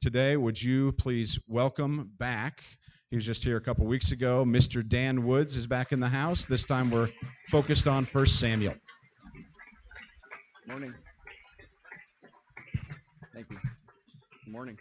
today. Would you please welcome back? He was just here a couple weeks ago. Mr. Dan Woods is back in the house. This time we're focused on 1 Samuel. Morning. Thank you. Good morning.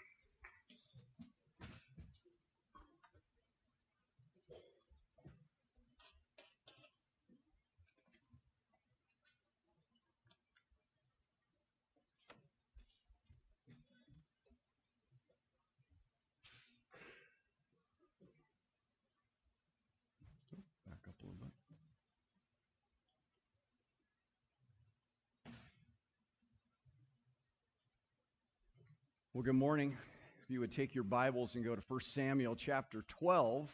Well, good morning. If you would take your Bibles and go to 1 Samuel chapter 12.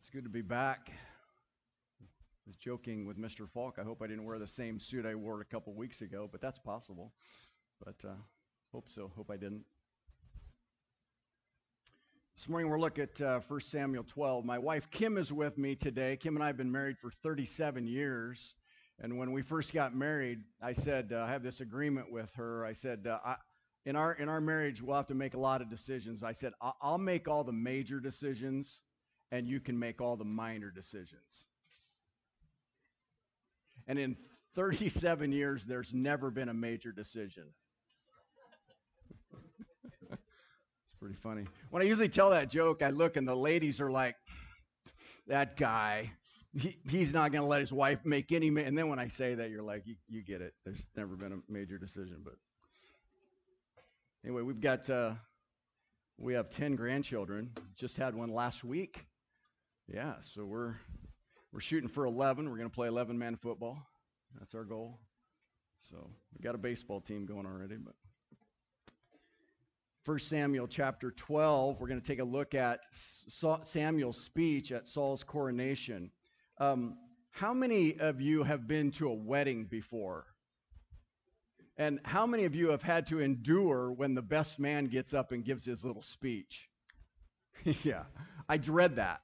It's good to be back. I was joking with Mr. Falk. I hope I didn't wear the same suit I wore a couple weeks ago, but that's possible. But uh, hope so. Hope I didn't. This morning we're looking at uh, 1 Samuel 12. My wife Kim is with me today. Kim and I have been married for 37 years. And when we first got married, I said, uh, I have this agreement with her. I said, uh, I, in our in our marriage, we'll have to make a lot of decisions. I said, "I- I'll make all the major decisions, and you can make all the minor decisions. And in 37 years, there's never been a major decision. it's pretty funny. When I usually tell that joke, I look and the ladies are like, that guy, he, he's not going to let his wife make any. Ma-. And then when I say that, you're like, you, you get it. There's never been a major decision, but anyway, we've got uh, we have ten grandchildren. Just had one last week. Yeah, so we're we're shooting for eleven. We're to play eleven man football. That's our goal. So we got a baseball team going already, but. 1 Samuel chapter 12, we're going to take a look at Sa- Samuel's speech at Saul's coronation. Um, how many of you have been to a wedding before? And how many of you have had to endure when the best man gets up and gives his little speech? yeah, I dread that.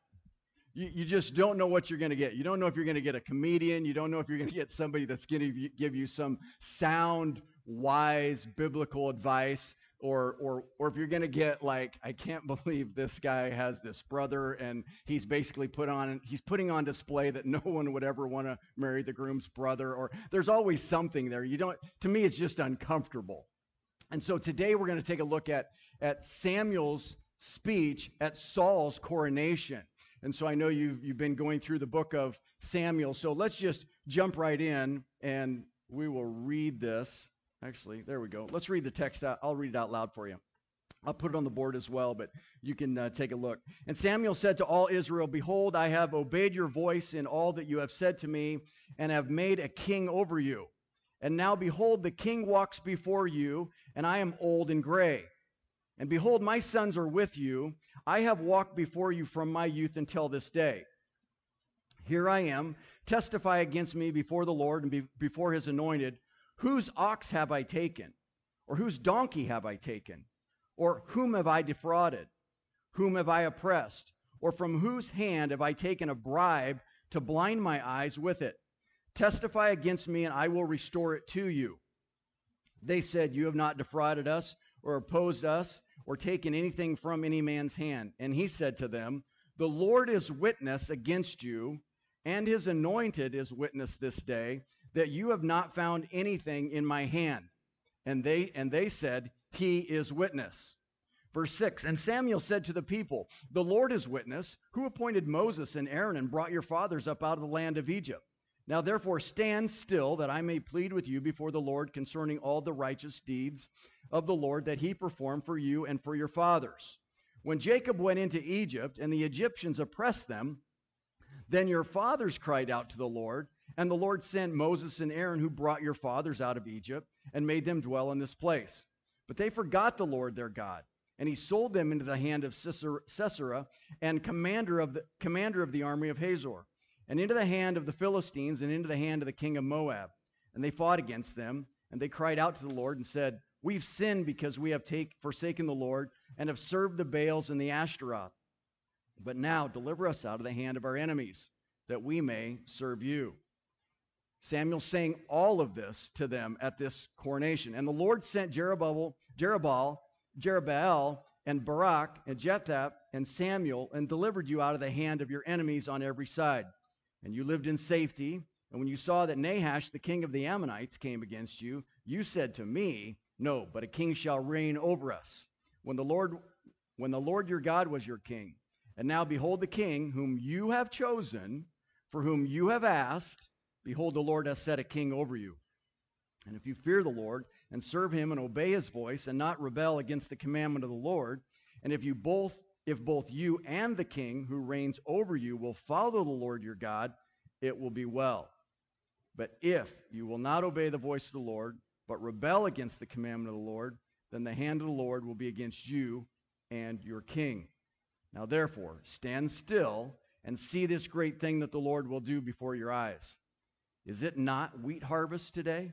You, you just don't know what you're going to get. You don't know if you're going to get a comedian. You don't know if you're going to get somebody that's going to give you some sound, wise, biblical advice. Or, or, or if you're to get like, I can't believe this guy has this brother and he's basically put on, he's putting on display that no one would ever want to marry the groom's brother. Or there's always something there. You don't, to me, it's just uncomfortable. And so today we're going to take a look at, at Samuel's speech at Saul's coronation. And so I know you've, you've been going through the book of Samuel. So let's just jump right in and we will read this. Actually, there we go. Let's read the text out. I'll read it out loud for you. I'll put it on the board as well, but you can uh, take a look. And Samuel said to all Israel, Behold, I have obeyed your voice in all that you have said to me, and have made a king over you. And now, behold, the king walks before you, and I am old and gray. And behold, my sons are with you. I have walked before you from my youth until this day. Here I am. Testify against me before the Lord and be, before his anointed. Whose ox have I taken? Or whose donkey have I taken? Or whom have I defrauded? Whom have I oppressed? Or from whose hand have I taken a bribe to blind my eyes with it? Testify against me, and I will restore it to you. They said, You have not defrauded us, or opposed us, or taken anything from any man's hand. And he said to them, The Lord is witness against you, and his anointed is witness this day, that you have not found anything in my hand. And they and they said, He is witness. Verse 6 And Samuel said to the people, The Lord is witness, who appointed Moses and Aaron and brought your fathers up out of the land of Egypt. Now therefore stand still, that I may plead with you before the Lord concerning all the righteous deeds of the Lord that he performed for you and for your fathers. When Jacob went into Egypt and the Egyptians oppressed them, then your fathers cried out to the Lord, and the Lord sent Moses and Aaron, who brought your fathers out of Egypt and made them dwell in this place. But they forgot the Lord their God, and he sold them into the hand of Sisera and commander of the, commander of the army of Hazor, and into the hand of the Philistines, and into the hand of the king of Moab. And they fought against them, and they cried out to the Lord and said, We've sinned because we have take, forsaken the Lord and have served the Baals and the Ashtaroth. But now deliver us out of the hand of our enemies, that we may serve you. Samuel saying all of this to them at this coronation. And the Lord sent Jerubbaal, Jerubbaal Jerubbaal and Barak and Jephthah and Samuel and delivered you out of the hand of your enemies on every side. And you lived in safety. And when you saw that Nahash, the king of the Ammonites, came against you, you said to me, No, but a king shall reign over us. When the Lord, when the Lord your God was your king, and now behold the king whom you have chosen, for whom you have asked, behold the Lord has set a king over you. And if you fear the Lord and serve him and obey his voice and not rebel against the commandment of the Lord, and if you both if both you and the king who reigns over you will follow the Lord your God, it will be well. But if you will not obey the voice of the Lord, but rebel against the commandment of the Lord, then the hand of the Lord will be against you and your king. Now therefore, stand still and see this great thing that the Lord will do before your eyes. Is it not wheat harvest today?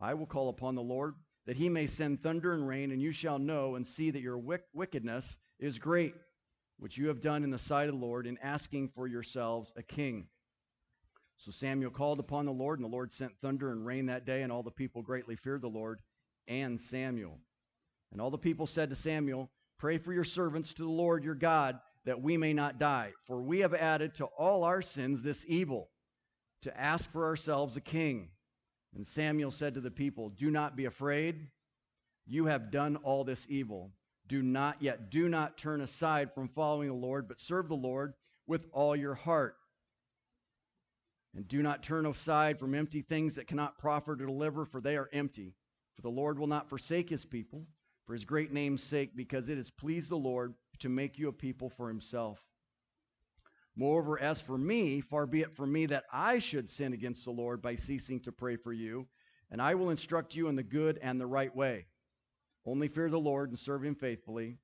I will call upon the Lord that he may send thunder and rain, and you shall know and see that your wick- wickedness is great, which you have done in the sight of the Lord in asking for yourselves a king. So Samuel called upon the Lord, and the Lord sent thunder and rain that day, and all the people greatly feared the Lord and Samuel. And all the people said to Samuel, Pray for your servants to the Lord your God, that we may not die. For we have added to all our sins this evil, to ask for ourselves a king. And Samuel said to the people, Do not be afraid. You have done all this evil. Do not yet, do not turn aside from following the Lord, but serve the Lord with all your heart. And do not turn aside from empty things that cannot profit or deliver, for they are empty. For the Lord will not forsake his people for his great name's sake, because it has pleased the Lord to make you a people for himself. Moreover, as for me, far be it from me that I should sin against the Lord by ceasing to pray for you, and I will instruct you in the good and the right way. Only fear the Lord and serve him faithfully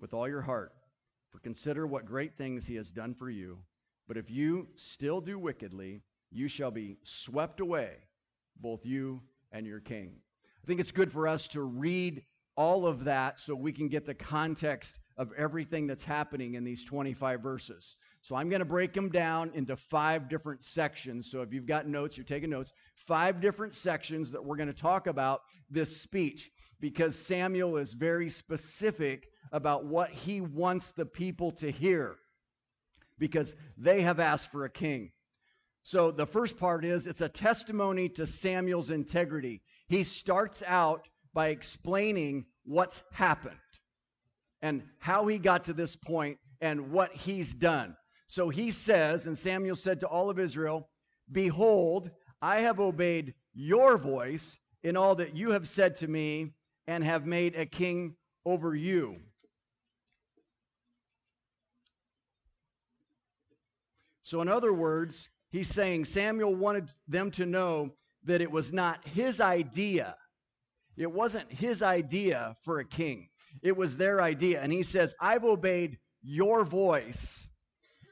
with all your heart, for consider what great things he has done for you. But if you still do wickedly, you shall be swept away, both you and your king. I think it's good for us to read all of that so we can get the context of everything that's happening in these 25 verses. So I'm going to break them down into five different sections. So if you've got notes, you're taking notes, five different sections that we're going to talk about this speech because Samuel is very specific about what he wants the people to hear because they have asked for a king. So the first part is it's a testimony to Samuel's integrity. He starts out by explaining what's happened and how he got to this point and what he's done. So he says, and Samuel said to all of Israel, Behold, I have obeyed your voice in all that you have said to me and have made a king over you. So, in other words, he's saying Samuel wanted them to know that it was not his idea it wasn't his idea for a king, it was their idea. And he says, I've obeyed your voice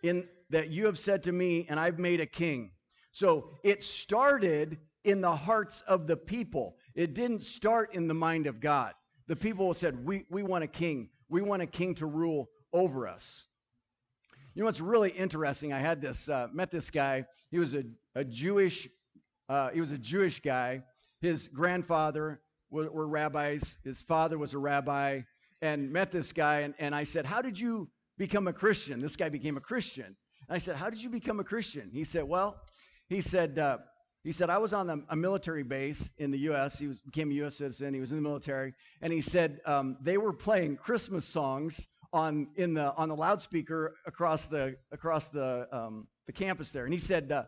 in that you have said to me, and I've made a king. So it started in the hearts of the people. It didn't start in the mind of God. The people said, We, we want a king. We want a king to rule over us. You know what's really interesting? I had this, uh, met this guy. He was a, a Jewish, uh, he was a Jewish guy. His grandfather were, were rabbis. His father was a rabbi, and met this guy. And, and I said, How did you become a Christian? This guy became a Christian. And I said, How did you become a Christian? He said, Well, he said, uh, he said, I was on a, a, military base in the U.S. He was, became a U.S. citizen. He was in the military. And he said um, they were playing Christmas songs on, in the, on the loudspeaker across the, across the, um, the campus there. And he said, uh,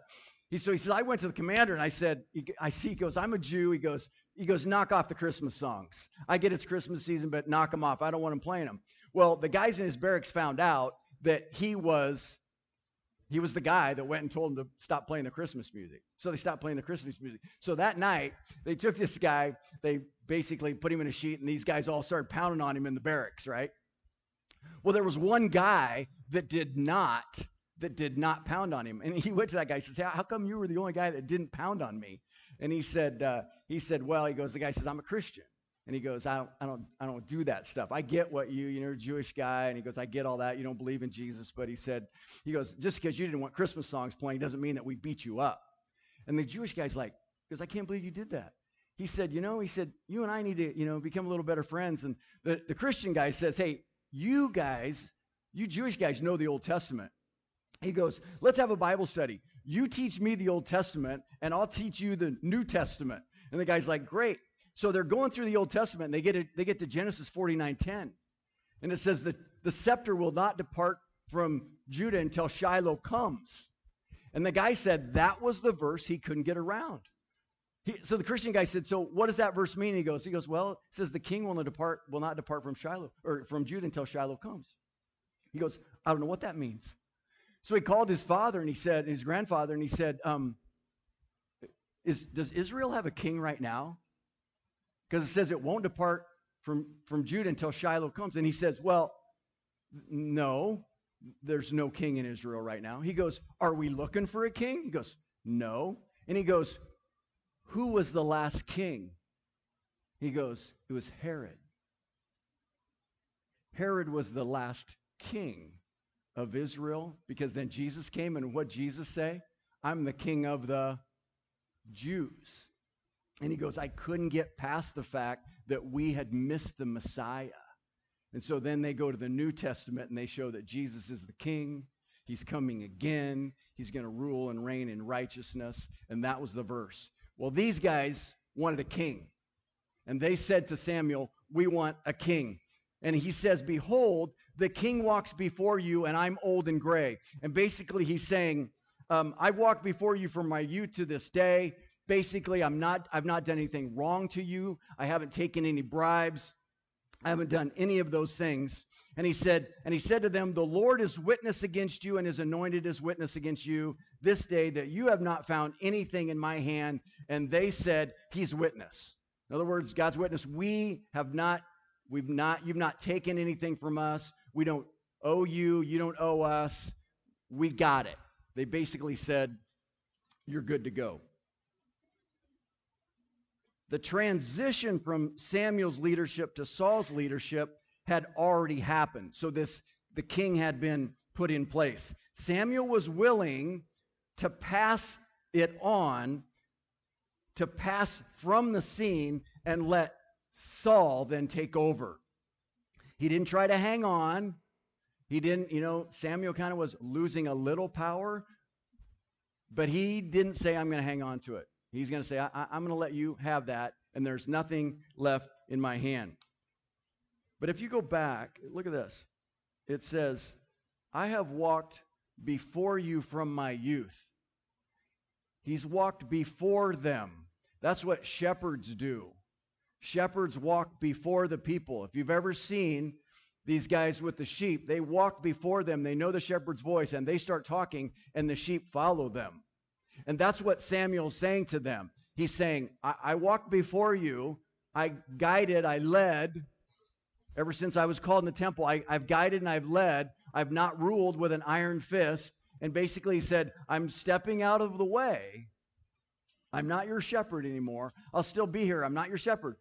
he, so he said, I went to the commander and I said, I see, he goes, I'm a Jew. He goes, he goes, knock off the Christmas songs. I get it's Christmas season, but knock them off. I don't want them playing them. Well, the guys in his barracks found out that he was he was the guy that went and told him to stop playing the Christmas music. So they stopped playing the Christmas music. So that night, they took this guy, they basically put him in a sheet, and these guys all started pounding on him in the barracks, right? Well, there was one guy that did not, that did not pound on him. And he went to that guy and said, How come you were the only guy that didn't pound on me? And he said, uh, he said, well, he goes, the guy says, I'm a Christian. And he goes, I don't, I don't, I don't do that stuff. I get what you, you know, Jewish guy. And he goes, I get all that. You don't believe in Jesus. But he said, he goes, just because you didn't want Christmas songs playing doesn't mean that we beat you up. And the Jewish guy's like, because I can't believe you did that. he said, You know, he said, you and I need to, you know, become a little better friends. And the, the Christian guy says, Hey, you guys, you Jewish guys know the Old Testament. He goes, Let's have a Bible study. You teach me the Old Testament, and I'll teach you the New Testament. And the guy's like, Great. So they're going through the Old Testament, and they get, they get to Genesis 49 10. And it says that the scepter will not depart from Judah until Shiloh comes. And the guy said that was the verse he couldn't get around. He, so the Christian guy said, "So what does that verse mean?" He goes, "He goes, well, it says the king will not depart will not depart from Shiloh or from Judah until Shiloh comes." He goes, "I don't know what that means." So he called his father and he said, his grandfather, and he said, um, "Is does Israel have a king right now?" Because it says it won't depart from from Judah until Shiloh comes, and he says, "Well, no." there's no king in Israel right now. He goes, Are we looking for a king? He goes, No. And he goes, Who was the last king? He goes, It was Herod. Herod was the last king of Israel because then Jesus came and what Jesus say? I'm the king of the Jews. And he goes, I couldn't get past the fact that we had missed the Messiah. And so then they go to the New Testament and they show that Jesus is the king. He's coming again. He's going to rule and reign in righteousness. And that was the verse. Well, these guys wanted a king. And they said to Samuel, We want a king. And he says, Behold, the king walks before you, and I'm old and gray. And basically, he's saying, um, I walked before you from my youth to this day. Basically, I'm not, I've not done anything wrong to you. I haven't taken any bribes. I haven't done any of those things. And he said, and he said to them, The Lord is witness against you and is anointed as witness against you this day that you have not found anything in my hand. And they said, He's witness. In other words, God's witness, we have not, we've not, you've not taken anything from us. We don't owe you, you don't owe us. We got it. They basically said, You're good to go the transition from Samuel's leadership to Saul's leadership had already happened. So this the king had been put in place. Samuel was willing to pass it on to pass from the scene and let Saul then take over. He didn't try to hang on. He didn't, you know, Samuel kind of was losing a little power, but he didn't say, I'm going to hang on to it. He's going to say, I, am going to let you have that, and there's nothing left in my hand. But if you go back, look at this. It says, I have walked before you from my youth. He's walked before them. That's what shepherds do. Shepherds walk before the people. If you've ever seen these guys with the sheep, they walk before them. They know the shepherd's voice and they start talking, and the sheep follow them. And that's what Samuel's saying to them. He's saying, I, I walked before you, I guided, I led. Ever since I was called in the temple, I, I've guided and I've led. I've not ruled with an iron fist. And basically, he said, I'm stepping out of the way. I'm not your shepherd anymore. I'll still be here. I'm not your shepherd.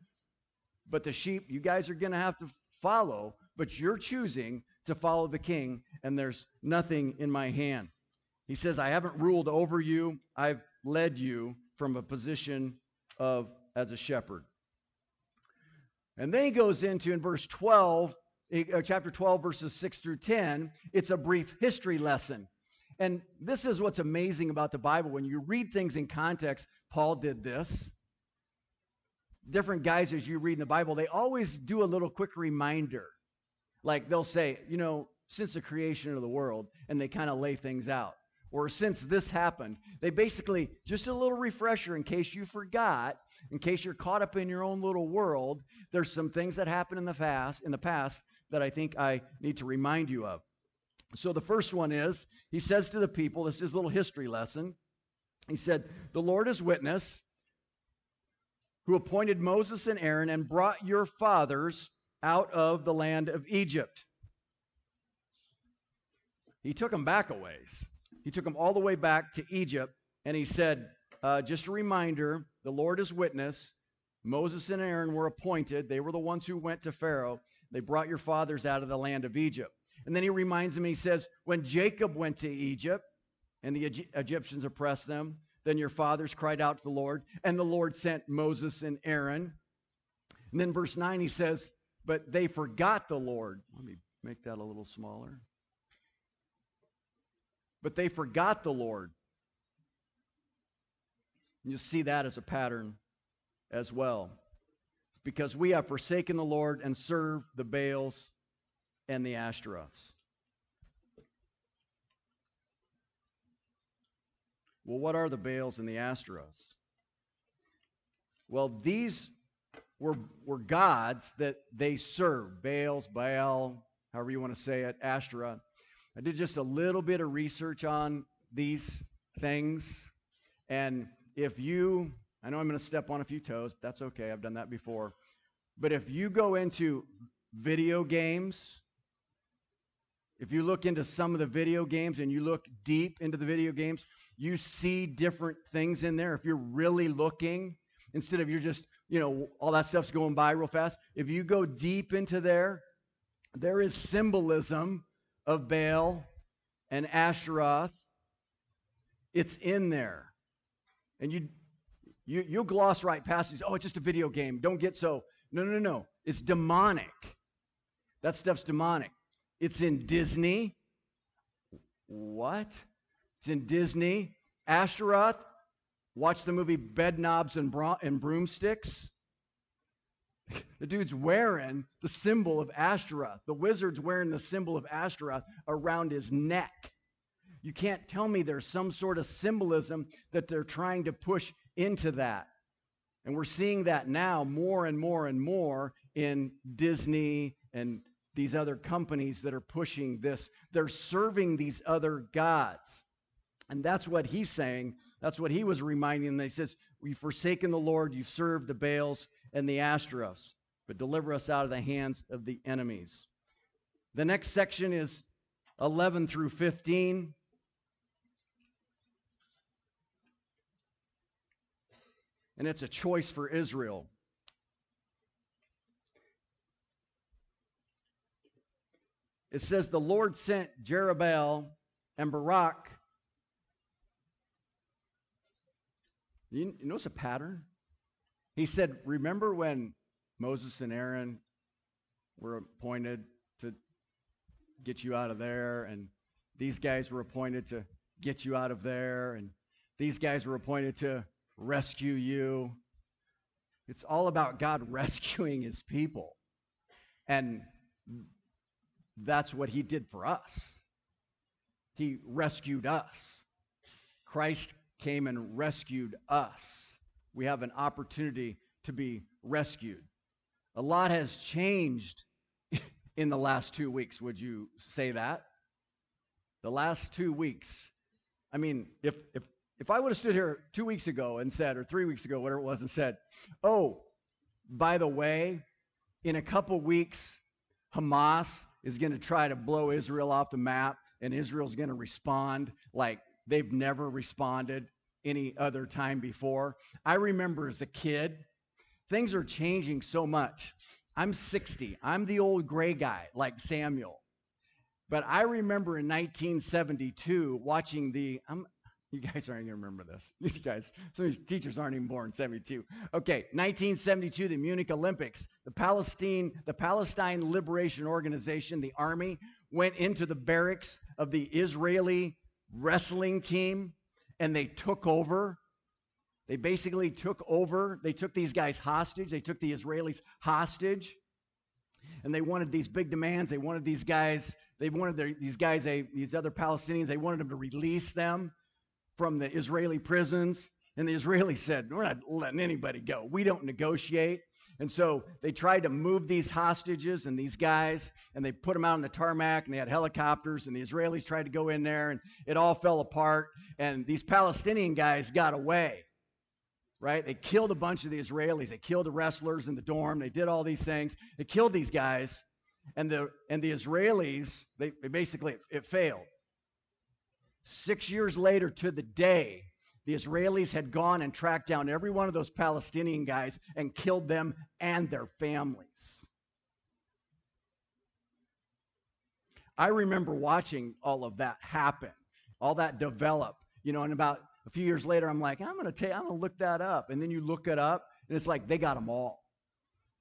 But the sheep, you guys are going to have to follow, but you're choosing to follow the king, and there's nothing in my hand. He says, I haven't ruled over you, I've led you from a position of as a shepherd. And then he goes into in verse 12, uh, chapter 12, verses 6 through 10, it's a brief history lesson. And this is what's amazing about the Bible. When you read things in context, Paul did this. Different guys, as you read in the Bible, they always do a little quick reminder. Like they'll say, you know, since the creation of the world, and they kind of lay things out or since this happened. They basically, just a little refresher in case you forgot, in case you're caught up in your own little world, there's some things that happened in the past, in the past that I think I need to remind you of. So the first one is, he says to the people, this is a little history lesson. He said, The Lord is witness, who appointed Moses and Aaron and brought your fathers out of the land of Egypt. He took them back a ways. He took them all the way back to Egypt, and he said, uh, just a reminder the Lord is witness. Moses and Aaron were appointed. They were the ones who went to Pharaoh. They brought your fathers out of the land of Egypt. And then he reminds him, he says, when Jacob went to Egypt and the Egyptians oppressed them, then your fathers cried out to the Lord, and the Lord sent Moses and Aaron. And then verse 9 he says, But they forgot the Lord. Let me make that a little smaller. But they forgot the Lord. And you see that as a pattern as well. It's because we have forsaken the Lord and served the Baals and the Ashtaroths. Well, what are the Baals and the Ashtaroths? Well, these were, were gods that they served Baals, Baal, however you want to say it, Ashtaroth. I did just a little bit of research on these things. And if you, I know I'm going to step on a few toes, but that's okay. I've done that before. But if you go into video games, if you look into some of the video games and you look deep into the video games, you see different things in there. If you're really looking, instead of you're just, you know, all that stuff's going by real fast, if you go deep into there, there is symbolism of Baal and Ashtaroth. It's in there. And you, you, you'll gloss right past it. Oh, it's just a video game. Don't get so. No, no, no. It's demonic. That stuff's demonic. It's in Disney. What? It's in Disney. Ashtaroth. Watch the movie Bedknobs and, Bro- and Broomsticks. The dude's wearing the symbol of Ashtaroth. The wizard's wearing the symbol of Ashtaroth around his neck. You can't tell me there's some sort of symbolism that they're trying to push into that. And we're seeing that now more and more and more in Disney and these other companies that are pushing this. They're serving these other gods. And that's what he's saying. That's what he was reminding them. He says, You've forsaken the Lord, you've served the Baals and the Ashtaroths, but deliver us out of the hands of the enemies. The next section is 11 through 15. And it's a choice for Israel. It says, The Lord sent Jerubbaal and Barak You, you notice a pattern? He said, Remember when Moses and Aaron were appointed to get you out of there, and these guys were appointed to get you out of there, and these guys were appointed to rescue you. It's all about God rescuing his people. And that's what he did for us. He rescued us. Christ came and rescued us. We have an opportunity to be rescued. A lot has changed in the last two weeks. Would you say that? The last two weeks. I mean, if, if, if I would have stood here two weeks ago and said, or three weeks ago, whatever it was, and said, oh, by the way, in a couple weeks, Hamas is going to try to blow Israel off the map, and Israel's going to respond like they've never responded any other time before. I remember as a kid, things are changing so much. I'm 60. I'm the old gray guy like Samuel. But I remember in 1972 watching the, I'm, you guys aren't to remember this. These guys, some of these teachers aren't even born 72. Okay, 1972, the Munich Olympics. The Palestine, the Palestine Liberation Organization, the army, went into the barracks of the Israeli wrestling team and they took over. They basically took over. They took these guys hostage. They took the Israelis hostage. And they wanted these big demands. They wanted these guys, they wanted their, these guys, they, these other Palestinians, they wanted them to release them from the Israeli prisons. And the Israelis said, We're not letting anybody go. We don't negotiate. And so they tried to move these hostages and these guys, and they put them out on the tarmac, and they had helicopters, and the Israelis tried to go in there, and it all fell apart. And these Palestinian guys got away, right? They killed a bunch of the Israelis. They killed the wrestlers in the dorm. They did all these things. They killed these guys, and the and the Israelis, they, they basically it failed. Six years later, to the day, the Israelis had gone and tracked down every one of those Palestinian guys and killed them and their families. I remember watching all of that happen, all that develop, you know, and about A few years later, I'm like, I'm gonna take, I'm gonna look that up. And then you look it up, and it's like they got them all.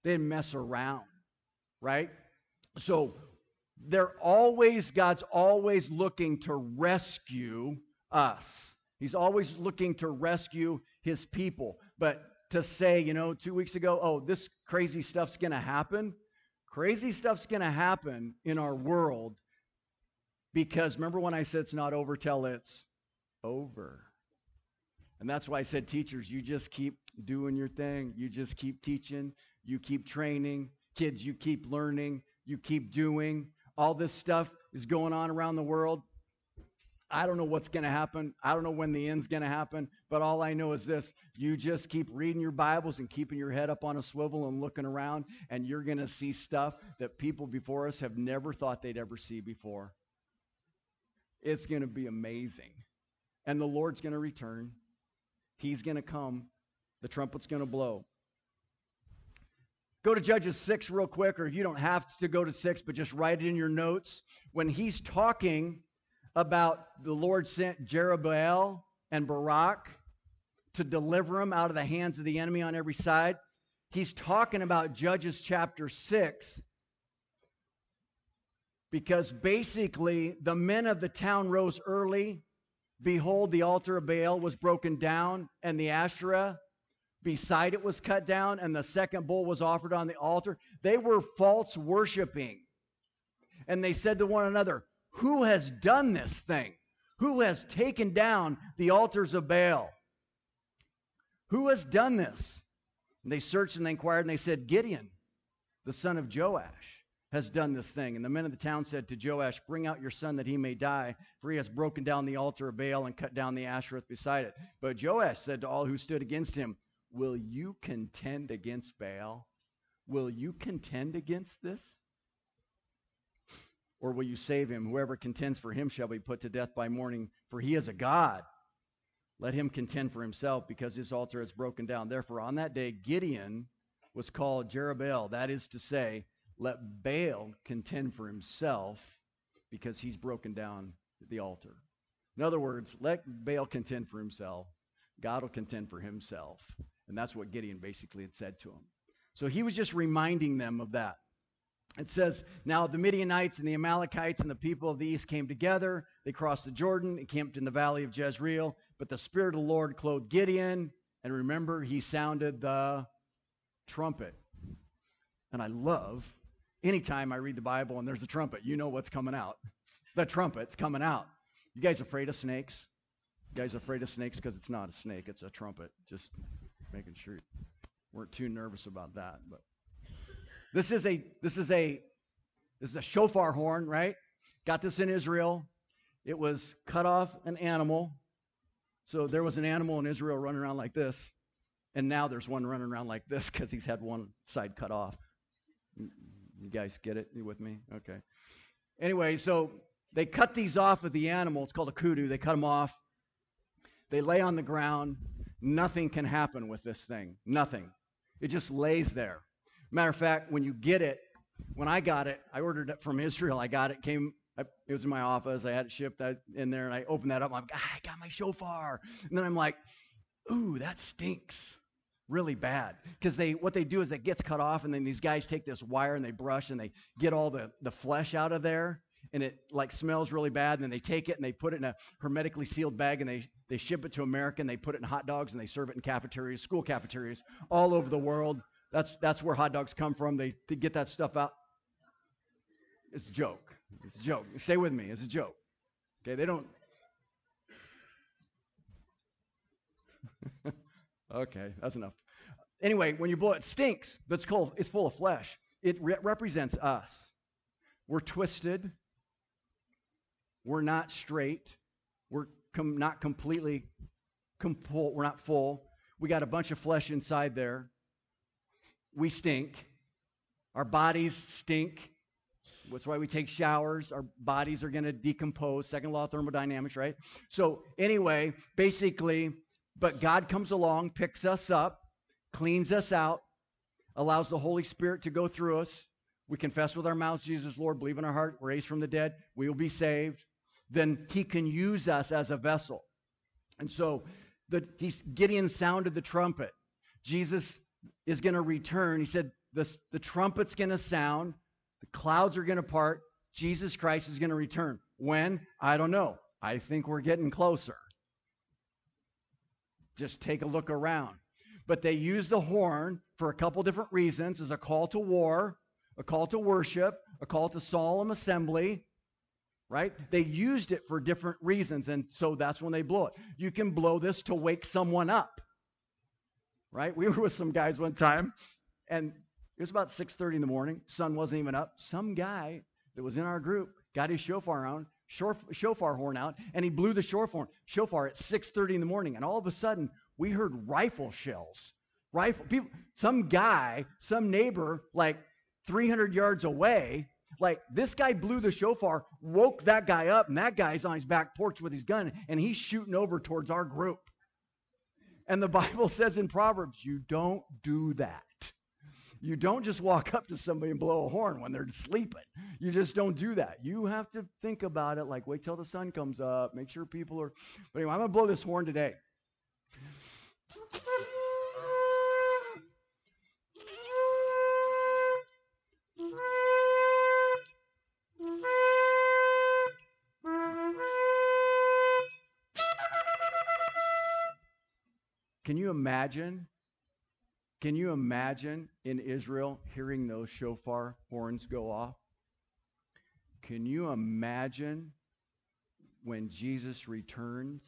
They didn't mess around, right? So they're always, God's always looking to rescue us. He's always looking to rescue his people. But to say, you know, two weeks ago, oh, this crazy stuff's going to happen, crazy stuff's going to happen in our world because remember when I said it's not over till it's over. And that's why I said, teachers, you just keep doing your thing. You just keep teaching. You keep training. Kids, you keep learning. You keep doing. All this stuff is going on around the world. I don't know what's going to happen. I don't know when the end's going to happen. But all I know is this you just keep reading your Bibles and keeping your head up on a swivel and looking around, and you're going to see stuff that people before us have never thought they'd ever see before. It's going to be amazing. And the Lord's going to return. He's going to come. The trumpet's going to blow. Go to Judges 6 real quick, or you don't have to go to 6, but just write it in your notes. When he's talking about the Lord sent Jerubbaal and Barak to deliver them out of the hands of the enemy on every side, he's talking about Judges chapter 6 because basically the men of the town rose early. Behold, the altar of Baal was broken down, and the Asherah beside it was cut down, and the second bull was offered on the altar. They were false worshiping. And they said to one another, Who has done this thing? Who has taken down the altars of Baal? Who has done this? And they searched and they inquired, and they said, Gideon, the son of Joash has done this thing. And the men of the town said to Joash, Bring out your son that he may die, for he has broken down the altar of Baal and cut down the Asherah beside it. But Joash said to all who stood against him, Will you contend against Baal? Will you contend against this? Or will you save him? Whoever contends for him shall be put to death by morning, for he is a God. Let him contend for himself, because his altar is broken down. Therefore, on that day, Gideon was called Jerubbaal. That is to say, let Baal contend for himself, because he's broken down the altar. In other words, let Baal contend for himself. God will contend for himself. And that's what Gideon basically had said to him. So he was just reminding them of that. It says, Now the Midianites and the Amalekites and the people of the east came together. They crossed the Jordan and camped in the valley of Jezreel. But the Spirit of the Lord clothed Gideon. And remember, he sounded the trumpet. And I love anytime I read the Bible and there's a trumpet, you know what's coming out. The trumpet's coming out. You guys afraid of snakes? You guys afraid of snakes? Because it's not a snake, it's a trumpet. Just making sure you weren't too nervous about that. But this is a this is a this is a shofar horn, right? Got this in Israel. It was cut off an animal. So there was an animal in Israel running around like this, and now there's one running around like this because he's had one side cut off. You guys get it? You with me? Okay. Anyway, so they cut these off of the animal. It's called a kudu. They cut them off. They lay on the ground. Nothing can happen with this thing. Nothing. It just lays there. Matter of fact, when you get it, when I got it, I ordered it from Israel. I got it, came, I, it was in my office. I had it shipped in there, and I opened that up. I'm like, ah, I got my shofar. And then I'm like, ooh, that stinks really bad because they what they do is it gets cut off and then these guys take this wire and they brush and they get all the, the flesh out of there and it like smells really bad and then they take it and they put it in a hermetically sealed bag and they they ship it to america and they put it in hot dogs and they serve it in cafeterias school cafeterias all over the world that's that's where hot dogs come from. They, they get that stuff out. It's a joke. It's a joke. Stay with me. It's a joke. Okay they don't okay that's enough. Anyway when you blow it, it stinks but it's cold it's full of flesh. It re- represents us. We're twisted. We're not straight. We're com- not completely compl- we're not full. We got a bunch of flesh inside there. We stink. Our bodies stink. That's why we take showers. Our bodies are going to decompose. Second law of thermodynamics, right? So, anyway, basically, but God comes along, picks us up, cleans us out, allows the Holy Spirit to go through us. We confess with our mouths Jesus Lord, believe in our heart, raised from the dead, we will be saved then he can use us as a vessel. And so the, he's, Gideon sounded the trumpet. Jesus is going to return. He said, the, the trumpet's going to sound, the clouds are going to part, Jesus Christ is going to return. When? I don't know. I think we're getting closer. Just take a look around. But they use the horn for a couple different reasons as a call to war, a call to worship, a call to solemn assembly, right? They used it for different reasons, and so that's when they blow it. You can blow this to wake someone up, right? We were with some guys one time, and it was about 6.30 in the morning. Sun wasn't even up. Some guy that was in our group got his shofar on, shofar horn out, and he blew the shofar, shofar at 6.30 in the morning. And all of a sudden, we heard rifle shells. Rifle, people, some guy, some neighbor, like 300 yards away, like this guy blew the shofar, woke that guy up, and that guy's on his back porch with his gun, and he's shooting over towards our group. And the Bible says in Proverbs, you don't do that. You don't just walk up to somebody and blow a horn when they're sleeping. You just don't do that. You have to think about it like wait till the sun comes up, make sure people are. But anyway, I'm going to blow this horn today. Can you imagine? Can you imagine in Israel hearing those shofar horns go off? Can you imagine when Jesus returns?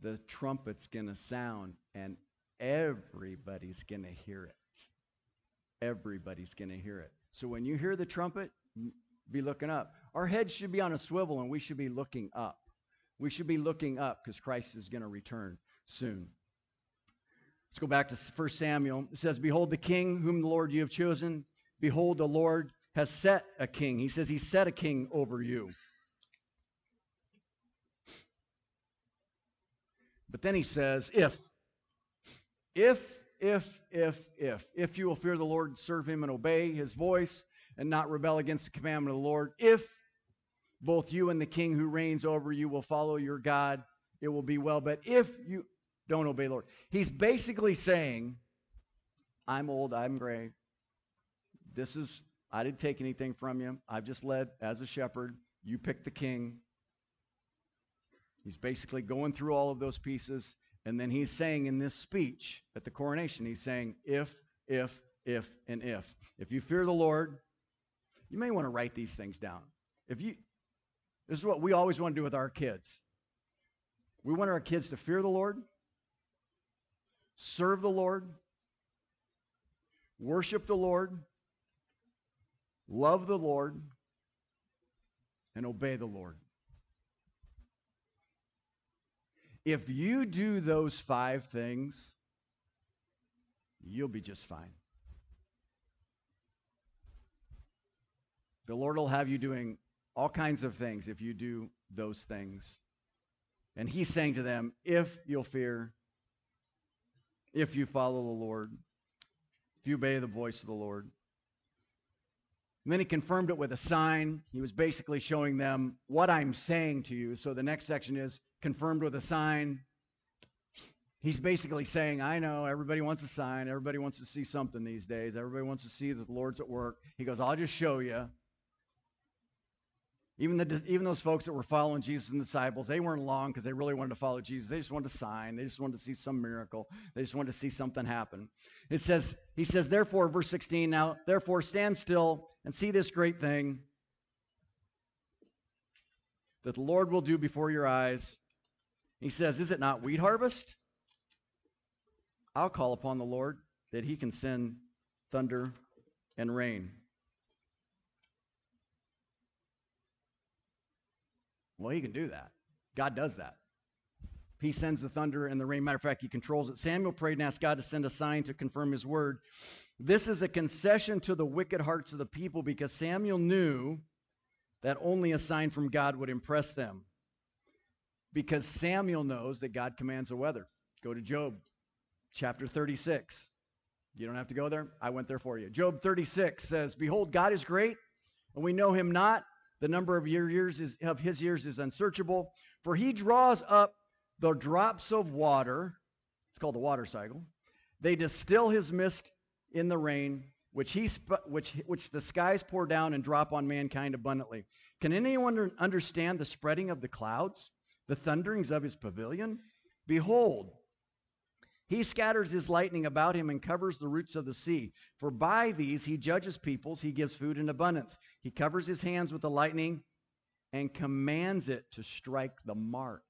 The trumpet's going to sound and everybody's going to hear it. Everybody's going to hear it. So when you hear the trumpet, be looking up. Our heads should be on a swivel and we should be looking up. We should be looking up because Christ is going to return soon. Let's go back to 1 Samuel. It says, Behold, the king whom the Lord you have chosen. Behold, the Lord has set a king. He says, He set a king over you. But then he says, If, if, if, if, if, if you will fear the Lord, serve him and obey his voice, and not rebel against the commandment of the Lord, if both you and the king who reigns over you will follow your God, it will be well. But if you don't obey Lord. He's basically saying, I'm old, I'm gray. This is, I didn't take anything from you. I've just led as a shepherd. You pick the king. He's basically going through all of those pieces. And then he's saying in this speech at the coronation, he's saying, if, if, if, and if. If you fear the Lord, you may want to write these things down. If you, this is what we always want to do with our kids. We want our kids to fear the Lord, serve the Lord, worship the Lord, love the Lord, and obey the Lord. If you do those five things, you'll be just fine. The Lord will have you doing all kinds of things if you do those things. And He's saying to them, if you'll fear if you follow the Lord, if you obey the voice of the Lord. And then he confirmed it with a sign. He was basically showing them what I'm saying to you. So the next section is confirmed with a sign. He's basically saying, I know everybody wants a sign. Everybody wants to see something these days. Everybody wants to see that the Lord's at work. He goes, I'll just show you. Even, the, even those folks that were following Jesus and the disciples, they weren't long because they really wanted to follow Jesus. They just wanted a sign. They just wanted to see some miracle. They just wanted to see something happen. It says, he says, therefore, verse 16, now, therefore, stand still and see this great thing that the Lord will do before your eyes. He says, Is it not wheat harvest? I'll call upon the Lord that he can send thunder and rain. Well, he can do that. God does that. He sends the thunder and the rain. Matter of fact, he controls it. Samuel prayed and asked God to send a sign to confirm his word. This is a concession to the wicked hearts of the people because Samuel knew that only a sign from God would impress them. Because Samuel knows that God commands the weather. Go to Job chapter 36. You don't have to go there. I went there for you. Job 36 says, Behold, God is great, and we know him not. The number of your years is, of his years is unsearchable, for he draws up the drops of water, it's called the water cycle. They distill his mist in the rain, which, he sp- which, which the skies pour down and drop on mankind abundantly. Can anyone understand the spreading of the clouds, the thunderings of his pavilion? Behold, he scatters his lightning about him and covers the roots of the sea. For by these he judges peoples, he gives food in abundance. He covers his hands with the lightning and commands it to strike the mark.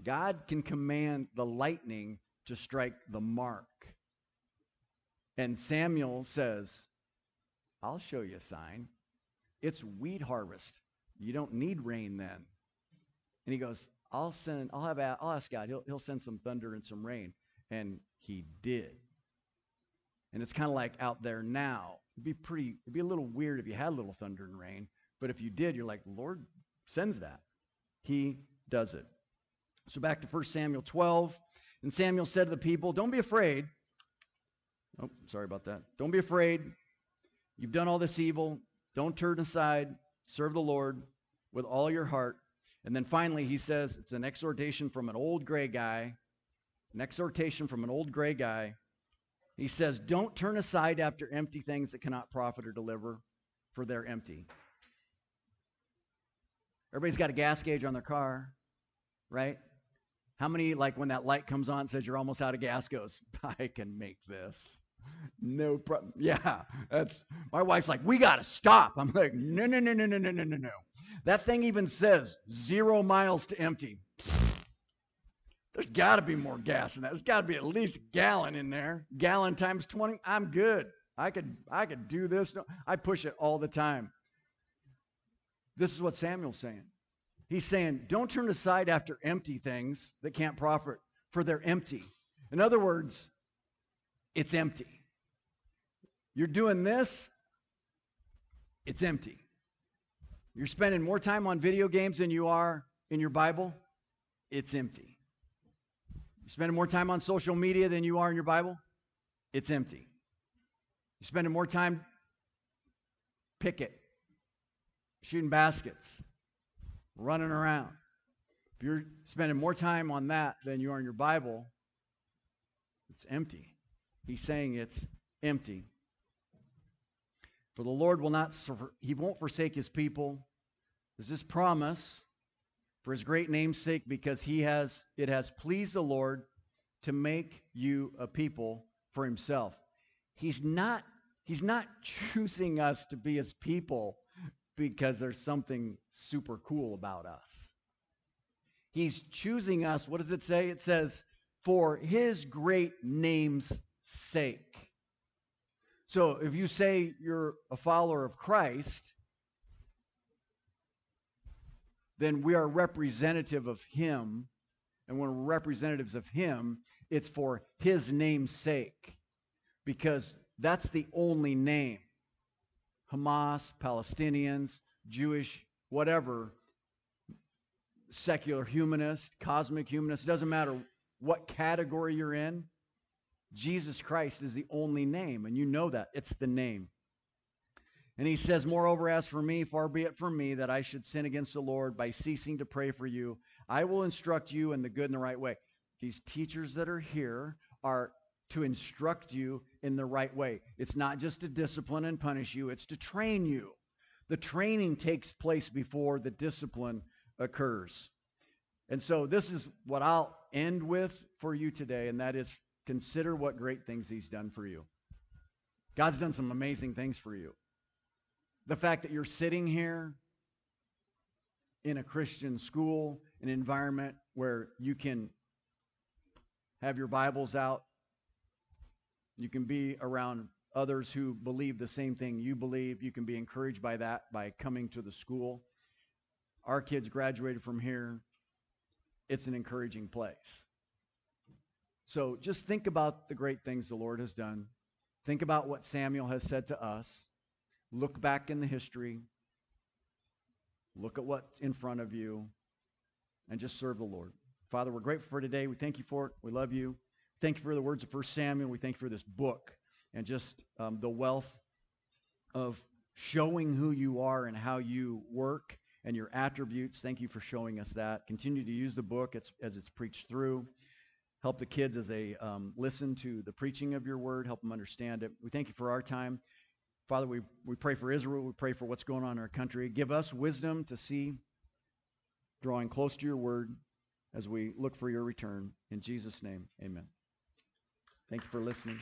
God can command the lightning to strike the mark. And Samuel says, I'll show you a sign. It's wheat harvest. You don't need rain then. And he goes, I'll send, I'll have, I'll ask God. He'll, he'll send some thunder and some rain. And he did. And it's kind of like out there now. It'd be pretty, it'd be a little weird if you had a little thunder and rain. But if you did, you're like, Lord sends that. He does it. So back to 1 Samuel 12. And Samuel said to the people, Don't be afraid. Oh, sorry about that. Don't be afraid. You've done all this evil. Don't turn aside. Serve the Lord with all your heart. And then finally, he says it's an exhortation from an old gray guy. An exhortation from an old gray guy. He says, Don't turn aside after empty things that cannot profit or deliver, for they're empty. Everybody's got a gas gauge on their car, right? How many, like when that light comes on, says you're almost out of gas, goes, I can make this. No problem. Yeah, that's my wife's like, we got to stop. I'm like, no, no, no, no, no, no, no, no, no. That thing even says zero miles to empty. There's got to be more gas in that. There's got to be at least a gallon in there. Gallon times 20. I'm good. I could I could do this. I push it all the time. This is what Samuel's saying. He's saying, don't turn aside after empty things that can't profit, for they're empty. In other words, it's empty. You're doing this, it's empty. You're spending more time on video games than you are in your Bible, it's empty. You're spending more time on social media than you are in your Bible, it's empty. You're spending more time picket, shooting baskets, running around. If you're spending more time on that than you are in your Bible, it's empty. He's saying it's empty. For the Lord will not, he won't forsake his people. This is promise for his great name's sake because he has, it has pleased the Lord to make you a people for himself. He's not, he's not choosing us to be his people because there's something super cool about us. He's choosing us, what does it say? It says, for his great name's sake. So if you say you're a follower of Christ, then we are representative of him. And when we're representatives of him, it's for his name's sake. Because that's the only name. Hamas, Palestinians, Jewish, whatever, secular humanist, cosmic humanist, doesn't matter what category you're in. Jesus Christ is the only name, and you know that. It's the name. And he says, Moreover, as for me, far be it from me that I should sin against the Lord by ceasing to pray for you. I will instruct you in the good and the right way. These teachers that are here are to instruct you in the right way. It's not just to discipline and punish you, it's to train you. The training takes place before the discipline occurs. And so, this is what I'll end with for you today, and that is Consider what great things He's done for you. God's done some amazing things for you. The fact that you're sitting here in a Christian school, an environment where you can have your Bibles out, you can be around others who believe the same thing you believe. You can be encouraged by that by coming to the school. Our kids graduated from here. It's an encouraging place. So just think about the great things the Lord has done. Think about what Samuel has said to us. Look back in the history. Look at what's in front of you and just serve the Lord. Father, we're grateful for today. We thank you for it. We love you. Thank you for the words of 1 Samuel. We thank you for this book and just um, the wealth of showing who you are and how you work and your attributes. Thank you for showing us that. Continue to use the book as, as it's preached through. Help the kids as they um, listen to the preaching of your word. Help them understand it. We thank you for our time. Father, we, we pray for Israel. We pray for what's going on in our country. Give us wisdom to see, drawing close to your word as we look for your return. In Jesus' name, amen. Thank you for listening.